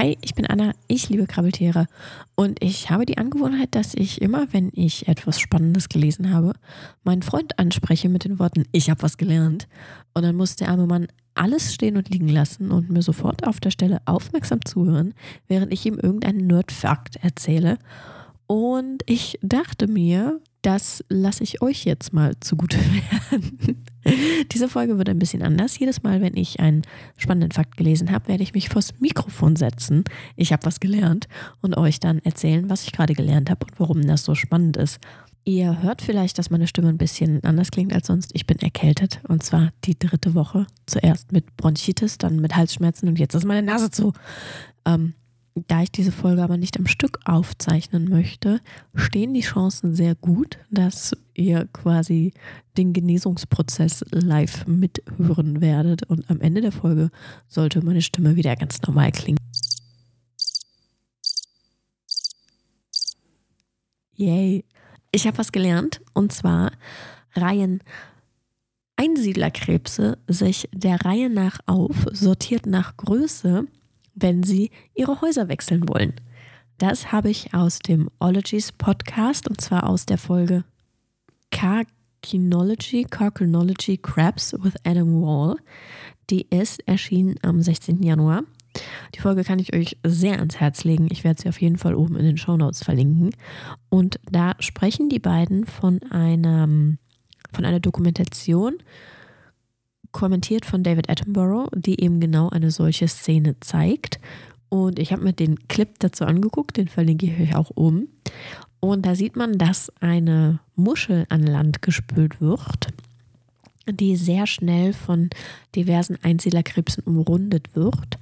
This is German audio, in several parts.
Hi, ich bin Anna, ich liebe Krabbeltiere und ich habe die Angewohnheit, dass ich immer, wenn ich etwas Spannendes gelesen habe, meinen Freund anspreche mit den Worten, ich habe was gelernt. Und dann muss der arme Mann alles stehen und liegen lassen und mir sofort auf der Stelle aufmerksam zuhören, während ich ihm irgendeinen Nerd-Fakt erzähle. Und ich dachte mir, das lasse ich euch jetzt mal zugute werden. Diese Folge wird ein bisschen anders. Jedes Mal, wenn ich einen spannenden Fakt gelesen habe, werde ich mich vors Mikrofon setzen. Ich habe was gelernt und euch dann erzählen, was ich gerade gelernt habe und warum das so spannend ist. Ihr hört vielleicht, dass meine Stimme ein bisschen anders klingt als sonst. Ich bin erkältet und zwar die dritte Woche. Zuerst mit Bronchitis, dann mit Halsschmerzen und jetzt ist meine Nase zu. Ähm, da ich diese Folge aber nicht am Stück aufzeichnen möchte, stehen die Chancen sehr gut, dass ihr quasi den Genesungsprozess live mithören werdet. Und am Ende der Folge sollte meine Stimme wieder ganz normal klingen. Yay. Ich habe was gelernt und zwar reihen Einsiedlerkrebse sich der Reihe nach auf, sortiert nach Größe wenn Sie Ihre Häuser wechseln wollen. Das habe ich aus dem Ologies Podcast und zwar aus der Folge Carcinology, Carcinology Crabs with Adam Wall. Die ist erschienen am 16. Januar. Die Folge kann ich euch sehr ans Herz legen. Ich werde sie auf jeden Fall oben in den Show Notes verlinken. Und da sprechen die beiden von, einem, von einer Dokumentation kommentiert von David Attenborough, die eben genau eine solche Szene zeigt. Und ich habe mir den Clip dazu angeguckt, den verlinke ich euch auch oben. Und da sieht man, dass eine Muschel an Land gespült wird, die sehr schnell von diversen Einzählerkrebsen umrundet wird.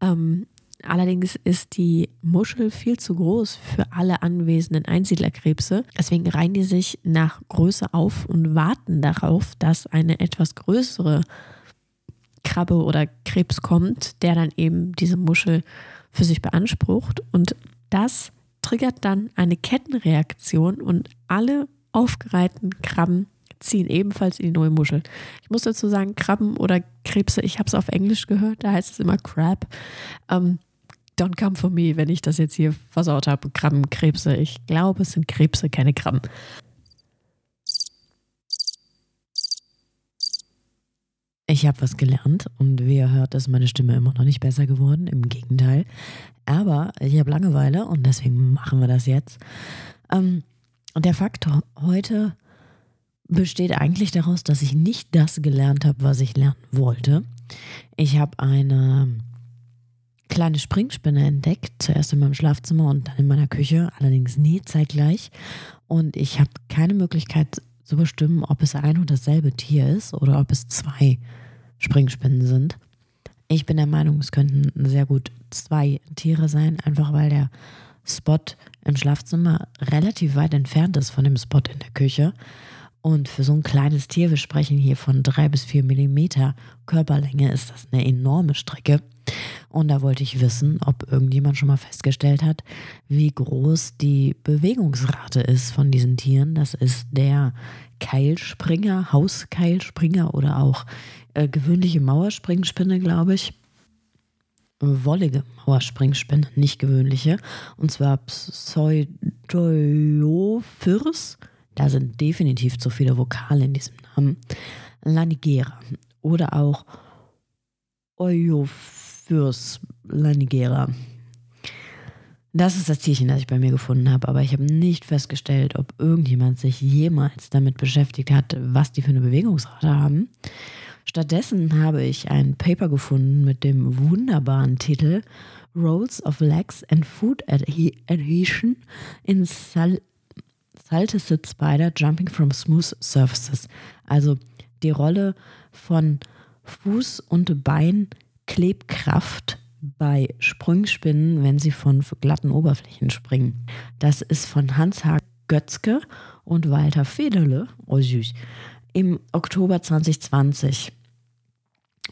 Ähm, Allerdings ist die Muschel viel zu groß für alle anwesenden Einsiedlerkrebse. Deswegen reihen die sich nach Größe auf und warten darauf, dass eine etwas größere Krabbe oder Krebs kommt, der dann eben diese Muschel für sich beansprucht. Und das triggert dann eine Kettenreaktion und alle aufgereihten Krabben ziehen ebenfalls in die neue Muschel. Ich muss dazu sagen, Krabben oder Krebse, ich habe es auf Englisch gehört, da heißt es immer Crab. Ähm, don't come for me, wenn ich das jetzt hier versaut habe. Krabben, Krebse. Ich glaube, es sind Krebse, keine Krabben. Ich habe was gelernt und wie ihr hört, ist meine Stimme immer noch nicht besser geworden. Im Gegenteil. Aber ich habe Langeweile und deswegen machen wir das jetzt. Ähm, und der Faktor heute besteht eigentlich daraus, dass ich nicht das gelernt habe, was ich lernen wollte. Ich habe eine kleine Springspinne entdeckt, zuerst in meinem Schlafzimmer und dann in meiner Küche, allerdings nie zeitgleich. Und ich habe keine Möglichkeit zu bestimmen, ob es ein und dasselbe Tier ist oder ob es zwei Springspinnen sind. Ich bin der Meinung, es könnten sehr gut zwei Tiere sein, einfach weil der Spot im Schlafzimmer relativ weit entfernt ist von dem Spot in der Küche. Und für so ein kleines Tier, wir sprechen hier von drei bis vier Millimeter Körperlänge, ist das eine enorme Strecke. Und da wollte ich wissen, ob irgendjemand schon mal festgestellt hat, wie groß die Bewegungsrate ist von diesen Tieren. Das ist der Keilspringer, Hauskeilspringer oder auch äh, gewöhnliche Mauerspringspinne, glaube ich. Wollige Mauerspringspinne, nicht gewöhnliche. Und zwar Pseudophyrus da sind definitiv zu viele Vokale in diesem Namen. Lanigera oder auch Euophyrus lanigera. Das ist das Tierchen, das ich bei mir gefunden habe, aber ich habe nicht festgestellt, ob irgendjemand sich jemals damit beschäftigt hat, was die für eine Bewegungsrate haben. Stattdessen habe ich ein Paper gefunden mit dem wunderbaren Titel Roles of Legs and Food Adhesion in Sal Salted Spider Jumping from Smooth Surfaces. Also die Rolle von Fuß- und Beinklebkraft bei Sprungspinnen, wenn sie von glatten Oberflächen springen. Das ist von Hans-H. Götzke und Walter Federle oh süß, im Oktober 2020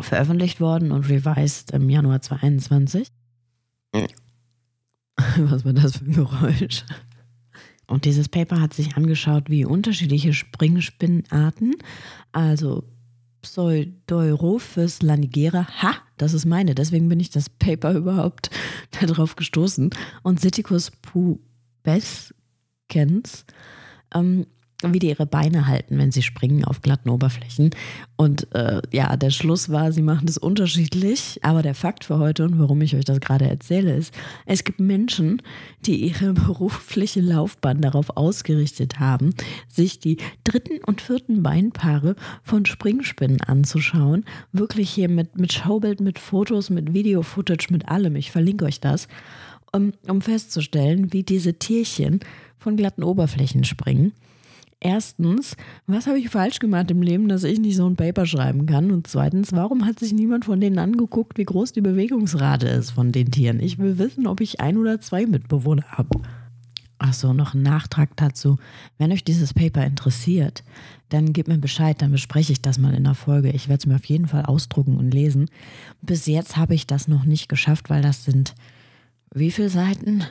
veröffentlicht worden und revised im Januar 2021. Was war das für ein Geräusch? Und dieses Paper hat sich angeschaut, wie unterschiedliche Springspinnenarten, also Pseudeurophis lanigera, ha, das ist meine. Deswegen bin ich das Paper überhaupt darauf gestoßen. Und Siticus pubescens ähm, wie die ihre Beine halten, wenn sie springen auf glatten Oberflächen. Und äh, ja, der Schluss war, sie machen das unterschiedlich. Aber der Fakt für heute und warum ich euch das gerade erzähle, ist, es gibt Menschen, die ihre berufliche Laufbahn darauf ausgerichtet haben, sich die dritten und vierten Beinpaare von Springspinnen anzuschauen. Wirklich hier mit, mit Schaubild, mit Fotos, mit Video-Footage, mit allem. Ich verlinke euch das. Um, um festzustellen, wie diese Tierchen von glatten Oberflächen springen. Erstens, was habe ich falsch gemacht im Leben, dass ich nicht so ein Paper schreiben kann? Und zweitens, warum hat sich niemand von denen angeguckt, wie groß die Bewegungsrate ist von den Tieren? Ich will wissen, ob ich ein oder zwei Mitbewohner habe. Achso, noch ein Nachtrag dazu. Wenn euch dieses Paper interessiert, dann gebt mir Bescheid, dann bespreche ich das mal in der Folge. Ich werde es mir auf jeden Fall ausdrucken und lesen. Bis jetzt habe ich das noch nicht geschafft, weil das sind wie viele Seiten?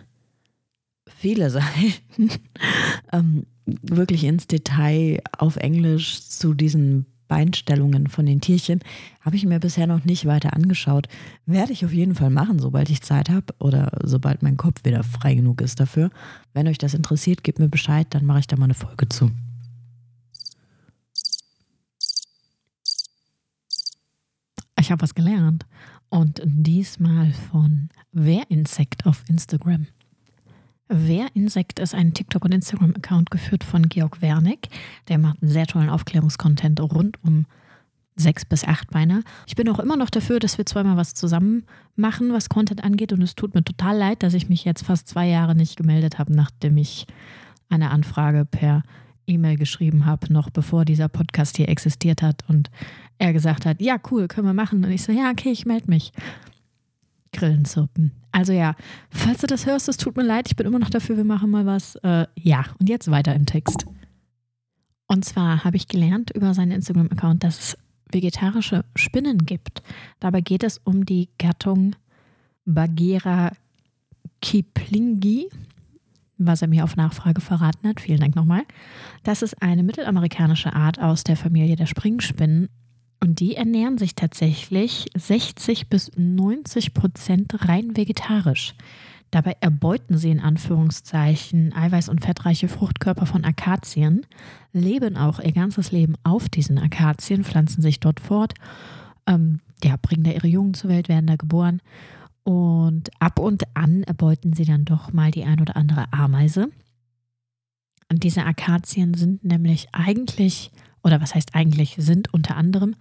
Viele Seiten. ähm, wirklich ins Detail auf Englisch zu diesen Beinstellungen von den Tierchen habe ich mir bisher noch nicht weiter angeschaut. Werde ich auf jeden Fall machen, sobald ich Zeit habe oder sobald mein Kopf wieder frei genug ist dafür. Wenn euch das interessiert, gebt mir Bescheid, dann mache ich da mal eine Folge zu. Ich habe was gelernt und diesmal von Wer Insekt auf Instagram. Wer Insekt ist ein TikTok- und Instagram-Account geführt von Georg Wernick. Der macht einen sehr tollen Aufklärungskontent rund um sechs bis acht Beine. Ich bin auch immer noch dafür, dass wir zweimal was zusammen machen, was Content angeht. Und es tut mir total leid, dass ich mich jetzt fast zwei Jahre nicht gemeldet habe, nachdem ich eine Anfrage per E-Mail geschrieben habe, noch bevor dieser Podcast hier existiert hat. Und er gesagt hat, ja, cool, können wir machen. Und ich so, ja, okay, ich melde mich. Grillenzirpen. Also ja, falls du das hörst, es tut mir leid, ich bin immer noch dafür, wir machen mal was. Äh, ja, und jetzt weiter im Text. Und zwar habe ich gelernt über seinen Instagram-Account, dass es vegetarische Spinnen gibt. Dabei geht es um die Gattung Bagheera kiplingi, was er mir auf Nachfrage verraten hat. Vielen Dank nochmal. Das ist eine mittelamerikanische Art aus der Familie der Springspinnen und die ernähren sich tatsächlich 60 bis 90 Prozent rein vegetarisch. Dabei erbeuten sie in Anführungszeichen eiweiß- und fettreiche Fruchtkörper von Akazien, leben auch ihr ganzes Leben auf diesen Akazien, pflanzen sich dort fort, ähm, ja, bringen da ihre Jungen zur Welt, werden da geboren. Und ab und an erbeuten sie dann doch mal die ein oder andere Ameise. Und diese Akazien sind nämlich eigentlich, oder was heißt eigentlich, sind unter anderem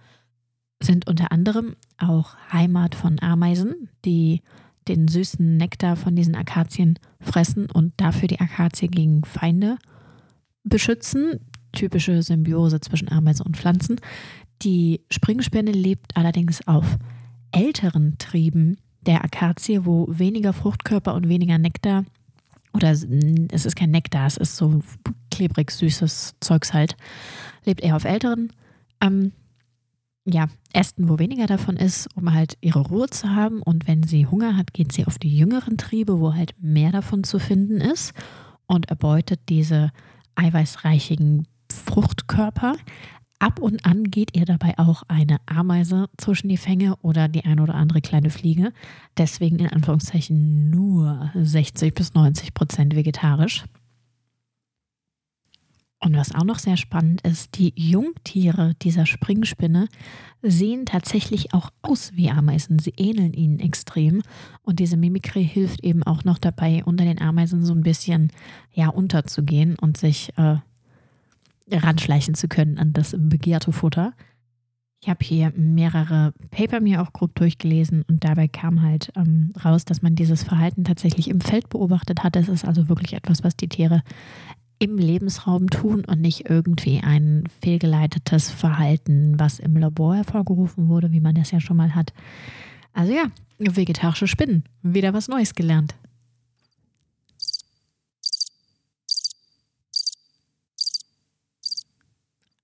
sind unter anderem auch Heimat von Ameisen, die den süßen Nektar von diesen Akazien fressen und dafür die Akazie gegen Feinde beschützen. Typische Symbiose zwischen Ameisen und Pflanzen. Die Springspinne lebt allerdings auf älteren Trieben der Akazie, wo weniger Fruchtkörper und weniger Nektar oder es ist kein Nektar, es ist so klebrig süßes Zeugs halt, lebt eher auf älteren ähm, ja, Ästen, wo weniger davon ist, um halt ihre Ruhe zu haben. Und wenn sie Hunger hat, geht sie auf die jüngeren Triebe, wo halt mehr davon zu finden ist und erbeutet diese eiweißreichigen Fruchtkörper. Ab und an geht ihr dabei auch eine Ameise zwischen die Fänge oder die eine oder andere kleine Fliege. Deswegen in Anführungszeichen nur 60 bis 90 Prozent vegetarisch. Und was auch noch sehr spannend ist, die Jungtiere dieser Springspinne sehen tatsächlich auch aus wie Ameisen. Sie ähneln ihnen extrem. Und diese Mimikrie hilft eben auch noch dabei, unter den Ameisen so ein bisschen ja, unterzugehen und sich äh, ranschleichen zu können an das begehrte Futter. Ich habe hier mehrere Paper mir auch grob durchgelesen und dabei kam halt ähm, raus, dass man dieses Verhalten tatsächlich im Feld beobachtet hat. Es ist also wirklich etwas, was die Tiere im Lebensraum tun und nicht irgendwie ein fehlgeleitetes Verhalten, was im Labor hervorgerufen wurde, wie man das ja schon mal hat. Also ja, vegetarische Spinnen. Wieder was Neues gelernt.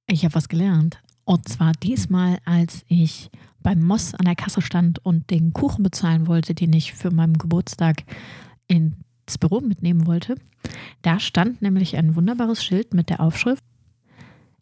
Ich habe was gelernt. Und zwar diesmal, als ich beim Moss an der Kasse stand und den Kuchen bezahlen wollte, den ich für meinen Geburtstag ins Büro mitnehmen wollte. Da stand nämlich ein wunderbares Schild mit der Aufschrift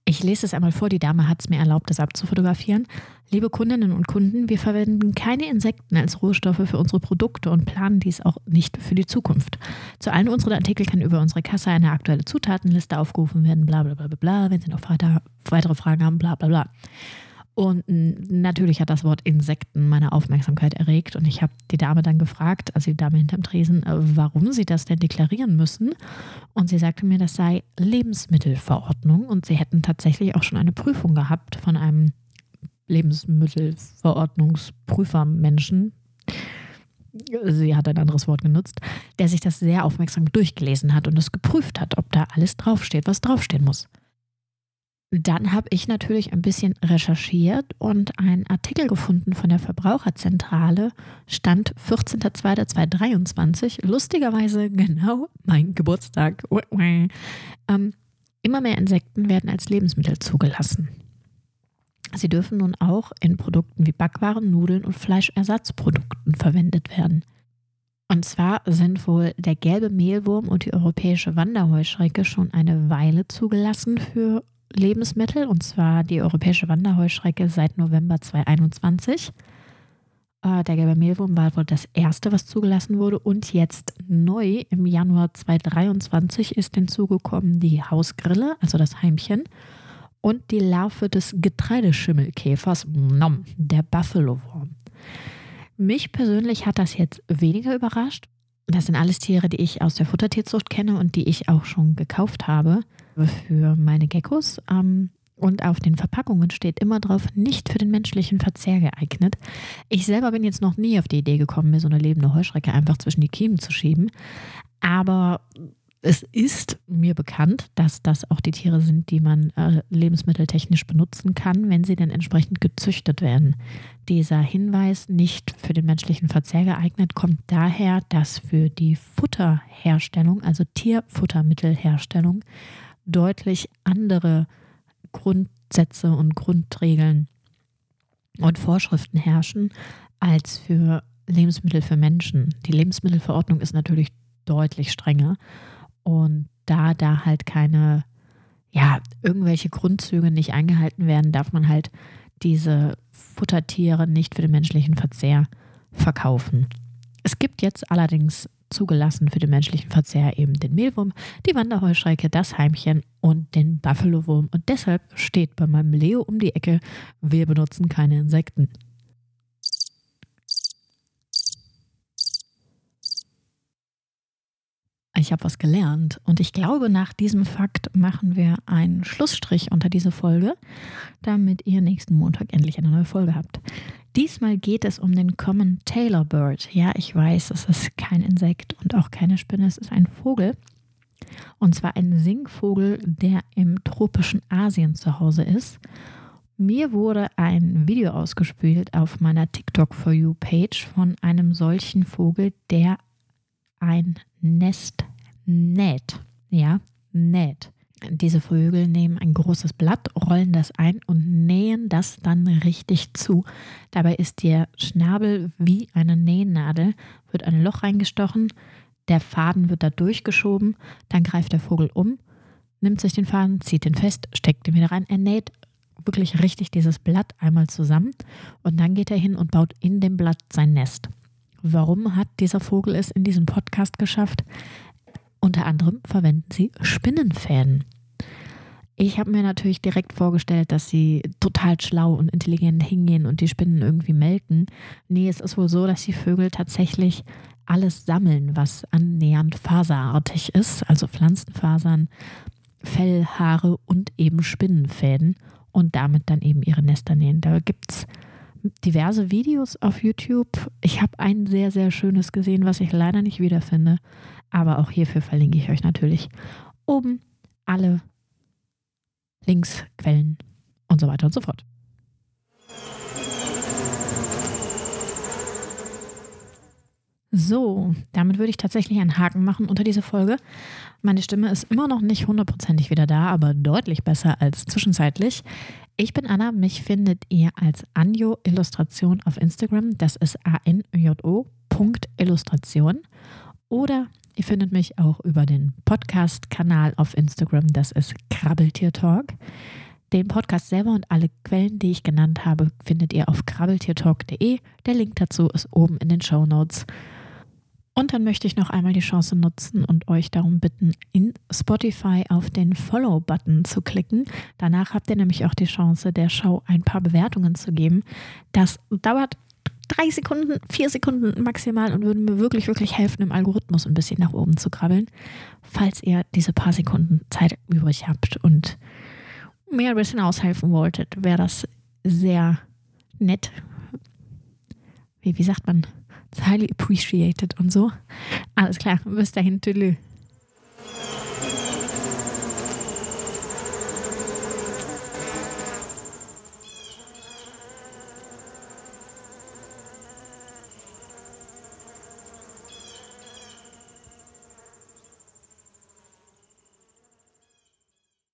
Ich lese es einmal vor, die Dame hat es mir erlaubt, das abzufotografieren. Liebe Kundinnen und Kunden, wir verwenden keine Insekten als Rohstoffe für unsere Produkte und planen dies auch nicht für die Zukunft. Zu allen unseren Artikeln kann über unsere Kasse eine aktuelle Zutatenliste aufgerufen werden, bla bla bla bla, wenn Sie noch weiter, weitere Fragen haben, bla bla bla. Und natürlich hat das Wort Insekten meine Aufmerksamkeit erregt und ich habe die Dame dann gefragt, also die Dame hinterm Tresen, äh, warum sie das denn deklarieren müssen. Und sie sagte mir, das sei Lebensmittelverordnung und sie hätten tatsächlich auch schon eine Prüfung gehabt von einem Lebensmittelverordnungsprüfermenschen. Sie hat ein anderes Wort genutzt, der sich das sehr aufmerksam durchgelesen hat und es geprüft hat, ob da alles draufsteht, was draufstehen muss. Dann habe ich natürlich ein bisschen recherchiert und einen Artikel gefunden von der Verbraucherzentrale, Stand 14.02.2023, lustigerweise genau mein Geburtstag. Ähm, immer mehr Insekten werden als Lebensmittel zugelassen. Sie dürfen nun auch in Produkten wie Backwaren, Nudeln und Fleischersatzprodukten verwendet werden. Und zwar sind wohl der gelbe Mehlwurm und die europäische Wanderheuschrecke schon eine Weile zugelassen für Lebensmittel, und zwar die europäische Wanderheuschrecke seit November 2021. Äh, der gelbe Mehlwurm war wohl das erste, was zugelassen wurde. Und jetzt neu im Januar 2023 ist hinzugekommen die Hausgrille, also das Heimchen, und die Larve des Getreideschimmelkäfers, der Buffalo-Wurm. Mich persönlich hat das jetzt weniger überrascht. Das sind alles Tiere, die ich aus der Futtertierzucht kenne und die ich auch schon gekauft habe für meine Geckos. Ähm, und auf den Verpackungen steht immer drauf, nicht für den menschlichen Verzehr geeignet. Ich selber bin jetzt noch nie auf die Idee gekommen, mir so eine lebende Heuschrecke einfach zwischen die Kiemen zu schieben. Aber es ist mir bekannt, dass das auch die Tiere sind, die man äh, lebensmitteltechnisch benutzen kann, wenn sie dann entsprechend gezüchtet werden. Dieser Hinweis, nicht für den menschlichen Verzehr geeignet, kommt daher, dass für die Futterherstellung, also Tierfuttermittelherstellung, deutlich andere Grundsätze und Grundregeln und Vorschriften herrschen als für Lebensmittel für Menschen. Die Lebensmittelverordnung ist natürlich deutlich strenger und da da halt keine ja, irgendwelche Grundzüge nicht eingehalten werden, darf man halt diese Futtertiere nicht für den menschlichen Verzehr verkaufen. Es gibt jetzt allerdings zugelassen für den menschlichen Verzehr eben den Mehlwurm, die Wanderheuschrecke, das Heimchen und den Buffalo-Wurm. Und deshalb steht bei meinem Leo um die Ecke, wir benutzen keine Insekten. Ich habe was gelernt und ich glaube, nach diesem Fakt machen wir einen Schlussstrich unter diese Folge, damit ihr nächsten Montag endlich eine neue Folge habt. Diesmal geht es um den Common Tailor Bird. Ja, ich weiß, es ist kein Insekt und auch keine Spinne, es ist ein Vogel. Und zwar ein Singvogel, der im tropischen Asien zu Hause ist. Mir wurde ein Video ausgespielt auf meiner TikTok For You Page von einem solchen Vogel, der ein Nest näht. Ja, näht. Diese Vögel nehmen ein großes Blatt, rollen das ein und nähen das dann richtig zu. Dabei ist der Schnabel wie eine Nähnadel, wird ein Loch reingestochen, der Faden wird da durchgeschoben, dann greift der Vogel um, nimmt sich den Faden, zieht den fest, steckt ihn wieder rein. Er näht wirklich richtig dieses Blatt einmal zusammen und dann geht er hin und baut in dem Blatt sein Nest. Warum hat dieser Vogel es in diesem Podcast geschafft? Unter anderem verwenden sie Spinnenfäden. Ich habe mir natürlich direkt vorgestellt, dass sie total schlau und intelligent hingehen und die Spinnen irgendwie melken. Nee, es ist wohl so, dass die Vögel tatsächlich alles sammeln, was annähernd faserartig ist, also Pflanzenfasern, Fell, Haare und eben Spinnenfäden und damit dann eben ihre Nester nähen. Da gibt es diverse Videos auf YouTube. Ich habe ein sehr, sehr schönes gesehen, was ich leider nicht wiederfinde. Aber auch hierfür verlinke ich euch natürlich oben alle Links, Quellen und so weiter und so fort. So, damit würde ich tatsächlich einen Haken machen unter diese Folge. Meine Stimme ist immer noch nicht hundertprozentig wieder da, aber deutlich besser als zwischenzeitlich. Ich bin Anna, mich findet ihr als Anjo Illustration auf Instagram. Das ist A-N-J-O. Illustration. Oder ihr findet mich auch über den Podcast-Kanal auf Instagram. Das ist Krabbeltier Talk. Den Podcast selber und alle Quellen, die ich genannt habe, findet ihr auf krabbeltiertalk.de. Der Link dazu ist oben in den Show Notes. Und dann möchte ich noch einmal die Chance nutzen und euch darum bitten, in Spotify auf den Follow-Button zu klicken. Danach habt ihr nämlich auch die Chance, der Show ein paar Bewertungen zu geben. Das dauert drei Sekunden, vier Sekunden maximal und würde mir wirklich, wirklich helfen, im Algorithmus ein bisschen nach oben zu krabbeln, falls ihr diese paar Sekunden Zeit übrig habt und mir ein bisschen aushelfen wolltet, wäre das sehr nett. Wie, wie sagt man? highly appreciated und so. Alles klar, bis dahin, tüdelü.